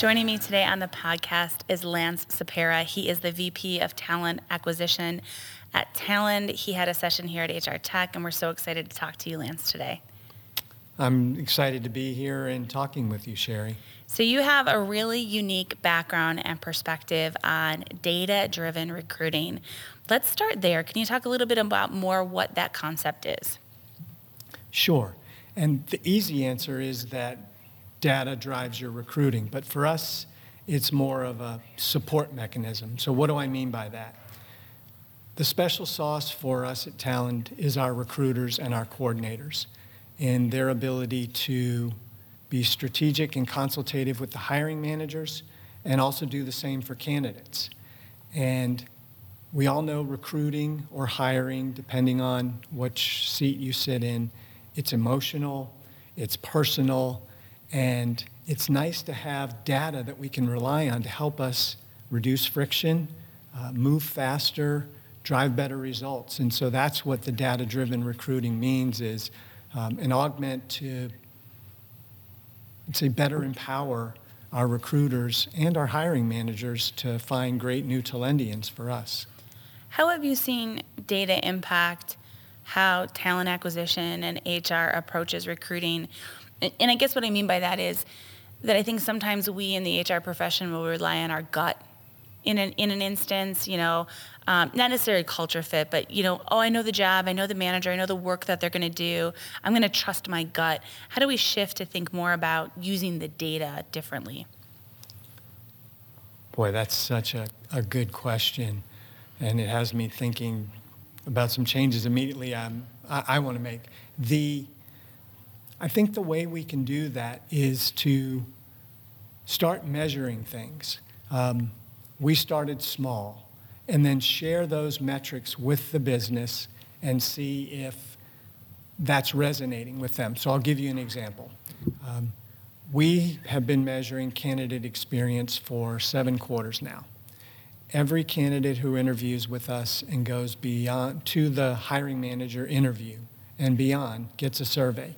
Joining me today on the podcast is Lance Sapera. He is the VP of Talent Acquisition at Talend. He had a session here at HR Tech, and we're so excited to talk to you, Lance, today. I'm excited to be here and talking with you, Sherry. So, you have a really unique background and perspective on data driven recruiting. Let's start there. Can you talk a little bit about more what that concept is? Sure. And the easy answer is that data drives your recruiting. But for us, it's more of a support mechanism. So, what do I mean by that? The special sauce for us at Talend is our recruiters and our coordinators and their ability to be strategic and consultative with the hiring managers and also do the same for candidates. And we all know recruiting or hiring, depending on which seat you sit in, it's emotional, it's personal, and it's nice to have data that we can rely on to help us reduce friction, uh, move faster, drive better results. And so that's what the data-driven recruiting means is um, an augment to, I'd say, better empower our recruiters and our hiring managers to find great new Talendians for us. How have you seen data impact how talent acquisition and HR approaches recruiting and I guess what I mean by that is that I think sometimes we in the HR profession will rely on our gut in an in an instance, you know, um, not necessarily culture fit, but you know, oh, I know the job, I know the manager, I know the work that they're going to do. I'm going to trust my gut. How do we shift to think more about using the data differently? Boy, that's such a, a good question, and it has me thinking about some changes immediately. Um, I, I want to make the I think the way we can do that is to start measuring things. Um, we started small and then share those metrics with the business and see if that's resonating with them. So I'll give you an example. Um, we have been measuring candidate experience for seven quarters now. Every candidate who interviews with us and goes beyond to the hiring manager interview and beyond gets a survey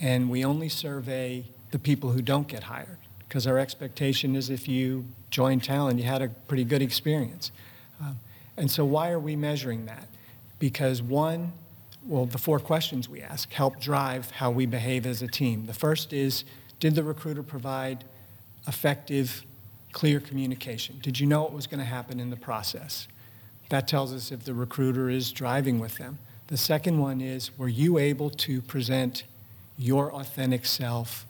and we only survey the people who don't get hired because our expectation is if you join Talend, you had a pretty good experience. Um, and so why are we measuring that? Because one, well, the four questions we ask help drive how we behave as a team. The first is, did the recruiter provide effective, clear communication? Did you know what was going to happen in the process? That tells us if the recruiter is driving with them. The second one is, were you able to present your authentic self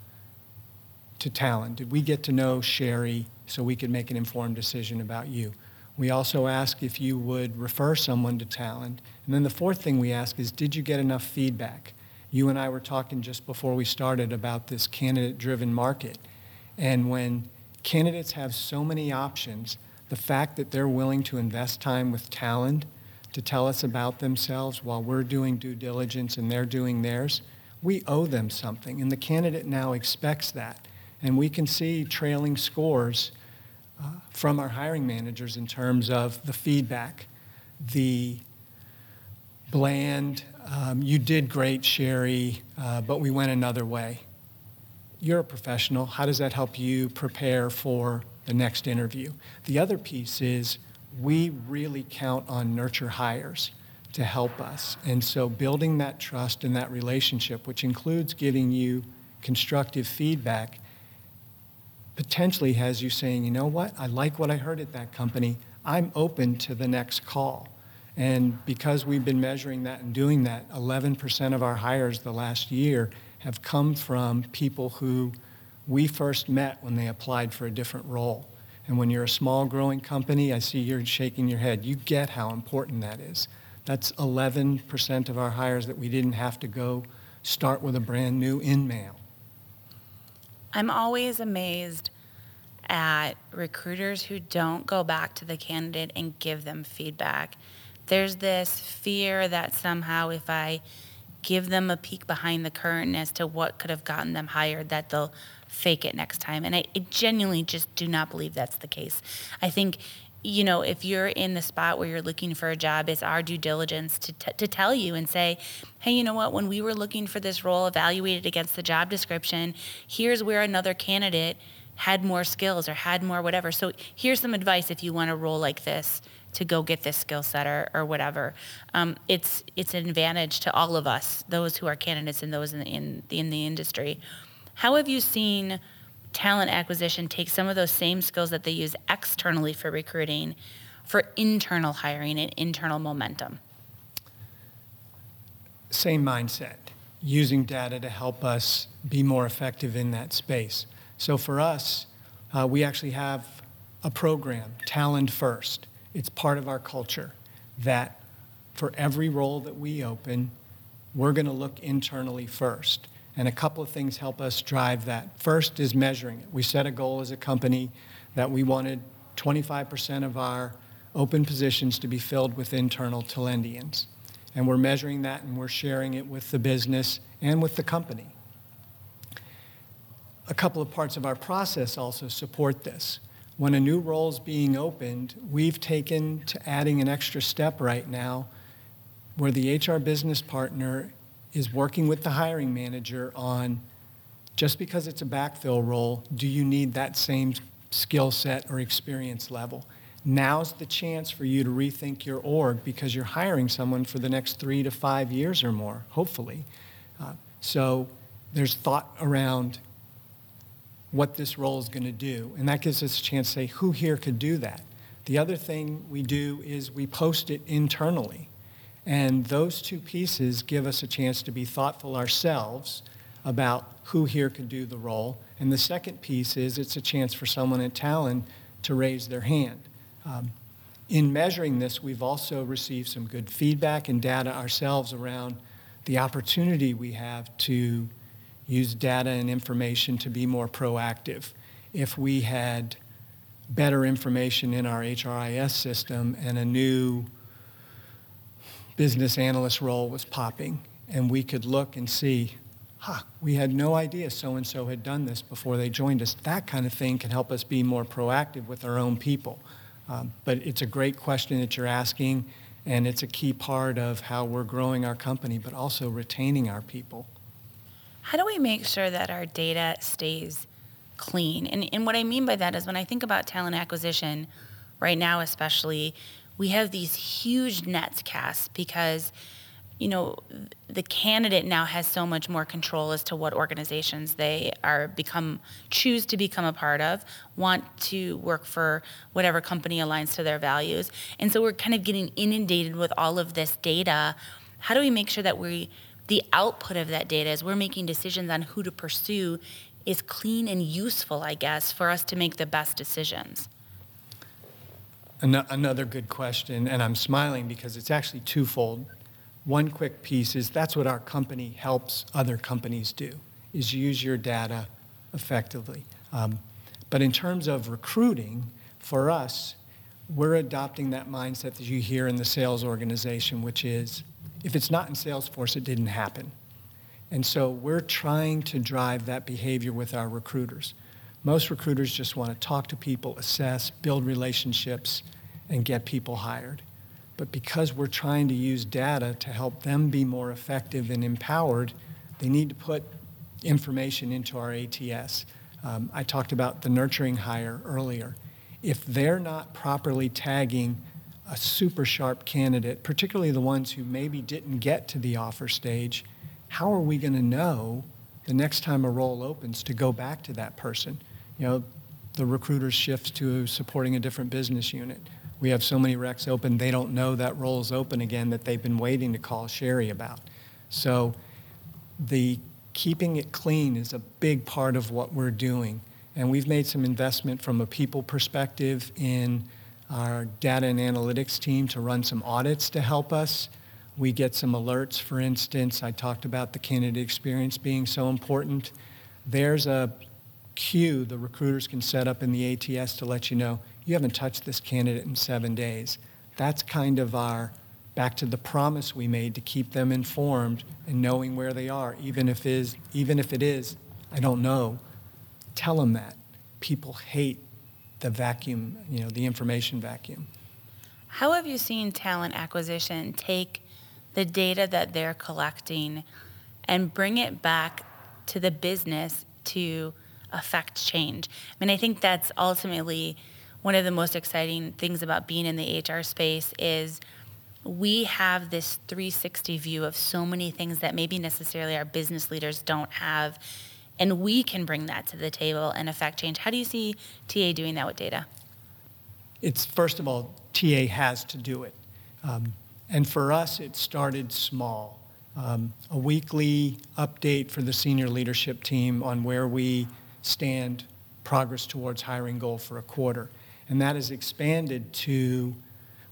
to Talend? Did we get to know Sherry so we could make an informed decision about you? We also ask if you would refer someone to Talend. And then the fourth thing we ask is, did you get enough feedback? You and I were talking just before we started about this candidate-driven market. And when candidates have so many options, the fact that they're willing to invest time with Talend to tell us about themselves while we're doing due diligence and they're doing theirs, we owe them something, and the candidate now expects that. And we can see trailing scores uh, from our hiring managers in terms of the feedback, the bland, um, you did great, Sherry, uh, but we went another way. You're a professional. How does that help you prepare for the next interview? The other piece is we really count on nurture hires to help us. And so building that trust and that relationship, which includes giving you constructive feedback, potentially has you saying, you know what, I like what I heard at that company. I'm open to the next call. And because we've been measuring that and doing that, 11% of our hires the last year have come from people who we first met when they applied for a different role. And when you're a small growing company, I see you're shaking your head. You get how important that is. That's 11% of our hires that we didn't have to go start with a brand new InMail. I'm always amazed at recruiters who don't go back to the candidate and give them feedback. there's this fear that somehow if I give them a peek behind the curtain as to what could have gotten them hired, that they'll fake it next time. And I, I genuinely just do not believe that's the case. I think you know, if you're in the spot where you're looking for a job, it's our due diligence to, t- to tell you and say, hey, you know what, when we were looking for this role evaluated against the job description, here's where another candidate had more skills or had more whatever. So here's some advice if you want a role like this to go get this skill set or, or whatever. Um, it's it's an advantage to all of us, those who are candidates and those in the, in in the industry. How have you seen talent acquisition takes some of those same skills that they use externally for recruiting for internal hiring and internal momentum? Same mindset, using data to help us be more effective in that space. So for us, uh, we actually have a program, Talent First. It's part of our culture that for every role that we open, we're going to look internally first. And a couple of things help us drive that. First is measuring it. We set a goal as a company that we wanted 25% of our open positions to be filled with internal Talendians. And we're measuring that and we're sharing it with the business and with the company. A couple of parts of our process also support this. When a new role is being opened, we've taken to adding an extra step right now where the HR business partner is working with the hiring manager on just because it's a backfill role, do you need that same skill set or experience level? Now's the chance for you to rethink your org because you're hiring someone for the next three to five years or more, hopefully. Uh, so there's thought around what this role is going to do, and that gives us a chance to say who here could do that. The other thing we do is we post it internally. And those two pieces give us a chance to be thoughtful ourselves about who here could do the role. And the second piece is it's a chance for someone at Talend to raise their hand. Um, in measuring this, we've also received some good feedback and data ourselves around the opportunity we have to use data and information to be more proactive. If we had better information in our HRIS system and a new business analyst role was popping, and we could look and see, huh, we had no idea so-and-so had done this before they joined us. That kind of thing can help us be more proactive with our own people. Um, but it's a great question that you're asking, and it's a key part of how we're growing our company, but also retaining our people. How do we make sure that our data stays clean? And, and what I mean by that is when I think about talent acquisition, right now especially, we have these huge nets cast because you know the candidate now has so much more control as to what organizations they are become choose to become a part of want to work for whatever company aligns to their values. And so we're kind of getting inundated with all of this data. How do we make sure that we the output of that data as we're making decisions on who to pursue is clean and useful i guess for us to make the best decisions Another good question, and I'm smiling because it's actually twofold. One quick piece is that's what our company helps other companies do, is use your data effectively. Um, but in terms of recruiting, for us, we're adopting that mindset that you hear in the sales organization, which is if it's not in Salesforce, it didn't happen. And so we're trying to drive that behavior with our recruiters. Most recruiters just want to talk to people, assess, build relationships, and get people hired. But because we're trying to use data to help them be more effective and empowered, they need to put information into our ATS. Um, I talked about the nurturing hire earlier. If they're not properly tagging a super sharp candidate, particularly the ones who maybe didn't get to the offer stage, how are we going to know the next time a role opens to go back to that person? You know, the recruiters shift to supporting a different business unit. We have so many recs open, they don't know that role is open again that they've been waiting to call Sherry about. So the keeping it clean is a big part of what we're doing. And we've made some investment from a people perspective in our data and analytics team to run some audits to help us. We get some alerts, for instance. I talked about the candidate experience being so important. There's a queue the recruiters can set up in the ATS to let you know you haven't touched this candidate in seven days. That's kind of our back to the promise we made to keep them informed and knowing where they are, even if, is, even if it is, I don't know. Tell them that. People hate the vacuum, you know, the information vacuum. How have you seen talent acquisition take the data that they're collecting and bring it back to the business to affect change? I mean, I think that's ultimately one of the most exciting things about being in the HR space is we have this 360 view of so many things that maybe necessarily our business leaders don't have and we can bring that to the table and affect change. How do you see TA doing that with data? It's first of all, TA has to do it. Um, and for us, it started small. Um, a weekly update for the senior leadership team on where we stand, progress towards hiring goal for a quarter. And that has expanded to,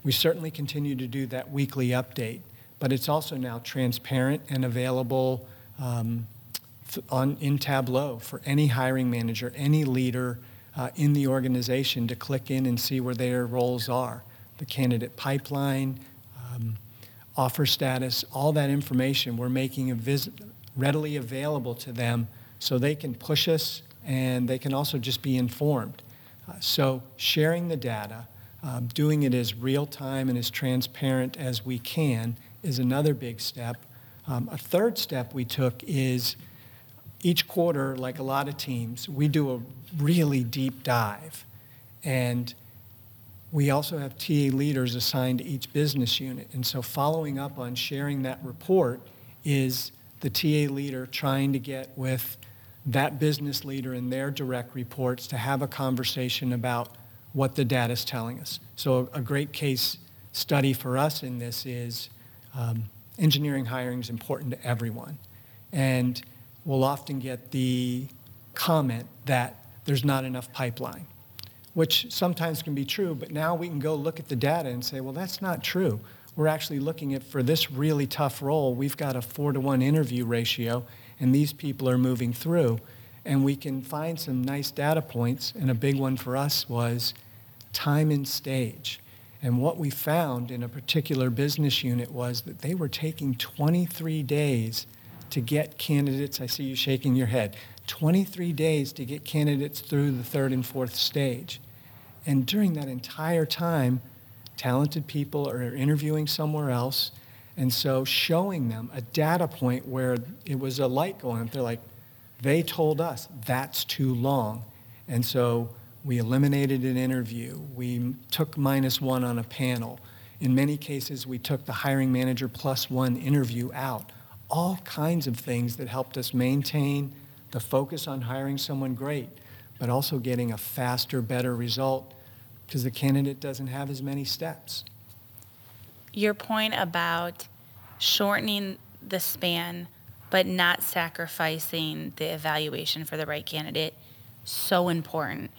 we certainly continue to do that weekly update, but it's also now transparent and available um, on, in Tableau for any hiring manager, any leader uh, in the organization to click in and see where their roles are. The candidate pipeline, um, offer status, all that information we're making vis- readily available to them so they can push us and they can also just be informed. Uh, so sharing the data, um, doing it as real time and as transparent as we can is another big step. Um, a third step we took is each quarter, like a lot of teams, we do a really deep dive. And we also have TA leaders assigned to each business unit. And so following up on sharing that report is the TA leader trying to get with that business leader in their direct reports to have a conversation about what the data is telling us. So a great case study for us in this is um, engineering hiring is important to everyone. And we'll often get the comment that there's not enough pipeline, which sometimes can be true, but now we can go look at the data and say, well, that's not true. We're actually looking at for this really tough role, we've got a four to one interview ratio, and these people are moving through. And we can find some nice data points, and a big one for us was time and stage. And what we found in a particular business unit was that they were taking 23 days to get candidates, I see you shaking your head, 23 days to get candidates through the third and fourth stage. And during that entire time, talented people are interviewing somewhere else. And so showing them a data point where it was a light going up, they're like, they told us that's too long. And so we eliminated an interview. We took minus one on a panel. In many cases, we took the hiring manager plus one interview out all kinds of things that helped us maintain the focus on hiring someone great, but also getting a faster, better result because the candidate doesn't have as many steps. Your point about shortening the span but not sacrificing the evaluation for the right candidate so important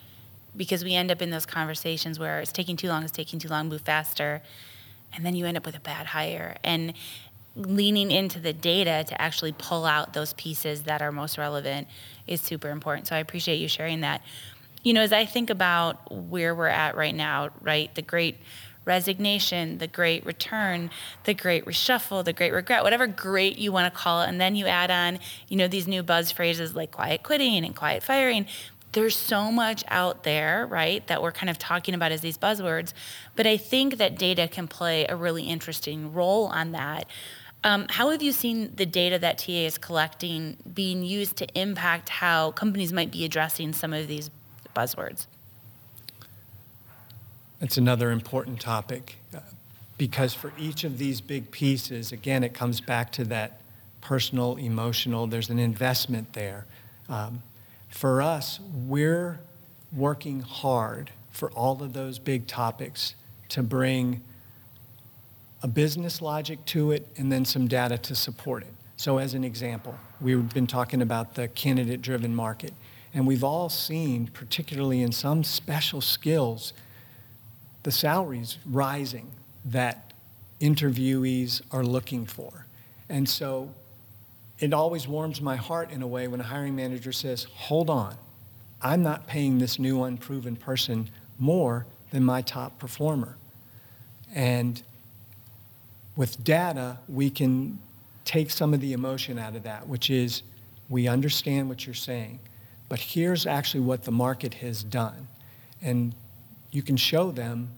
because we end up in those conversations where it's taking too long, it's taking too long, move faster, and then you end up with a bad hire. And leaning into the data to actually pull out those pieces that are most relevant is super important. So I appreciate you sharing that. You know, as I think about where we're at right now, right, the great resignation, the great return, the great reshuffle, the great regret, whatever great you want to call it, and then you add on, you know, these new buzz phrases like quiet quitting and quiet firing. There's so much out there, right, that we're kind of talking about as these buzzwords. But I think that data can play a really interesting role on that um, how have you seen the data that TA is collecting being used to impact how companies might be addressing some of these buzzwords? It's another important topic uh, because for each of these big pieces, again, it comes back to that personal, emotional, there's an investment there. Um, for us, we're working hard for all of those big topics to bring a business logic to it, and then some data to support it. So, as an example, we've been talking about the candidate driven market, and we've all seen, particularly in some special skills, the salaries rising that interviewees are looking for. And so it always warms my heart in a way when a hiring manager says, hold on, I'm not paying this new unproven person more than my top performer. And With data, we can take some of the emotion out of that, which is we understand what you're saying, but here's actually what the market has done. And you can show them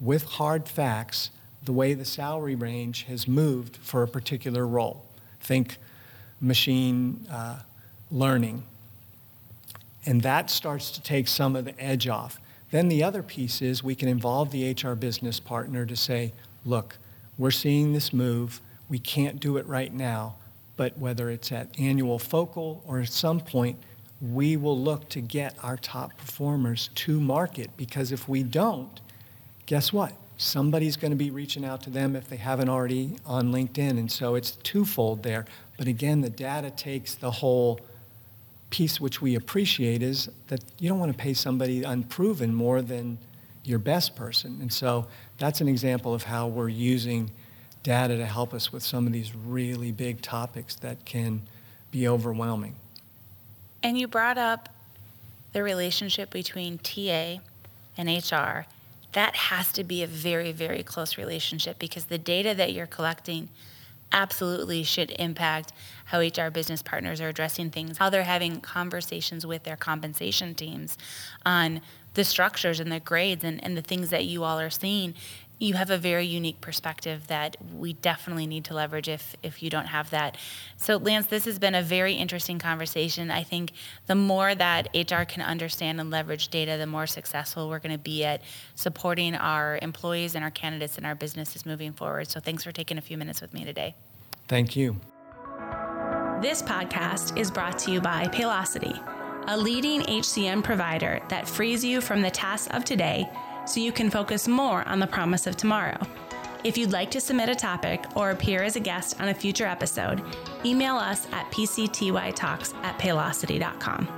with hard facts the way the salary range has moved for a particular role. Think machine uh, learning. And that starts to take some of the edge off. Then the other piece is we can involve the HR business partner to say, look, we're seeing this move. We can't do it right now, but whether it's at annual focal or at some point, we will look to get our top performers to market because if we don't, guess what? Somebody's going to be reaching out to them if they haven't already on LinkedIn. And so it's twofold there. But again, the data takes the whole piece which we appreciate is that you don't want to pay somebody unproven more than your best person. And so that's an example of how we're using data to help us with some of these really big topics that can be overwhelming. And you brought up the relationship between TA and HR. That has to be a very, very close relationship because the data that you're collecting absolutely should impact how HR business partners are addressing things, how they're having conversations with their compensation teams on the structures and the grades and, and the things that you all are seeing you have a very unique perspective that we definitely need to leverage if if you don't have that. So Lance, this has been a very interesting conversation. I think the more that HR can understand and leverage data, the more successful we're going to be at supporting our employees and our candidates and our businesses moving forward. So thanks for taking a few minutes with me today. Thank you. This podcast is brought to you by Paylocity, a leading HCM provider that frees you from the tasks of today so you can focus more on the promise of tomorrow. If you'd like to submit a topic or appear as a guest on a future episode, email us at pctytalks at paylocity.com.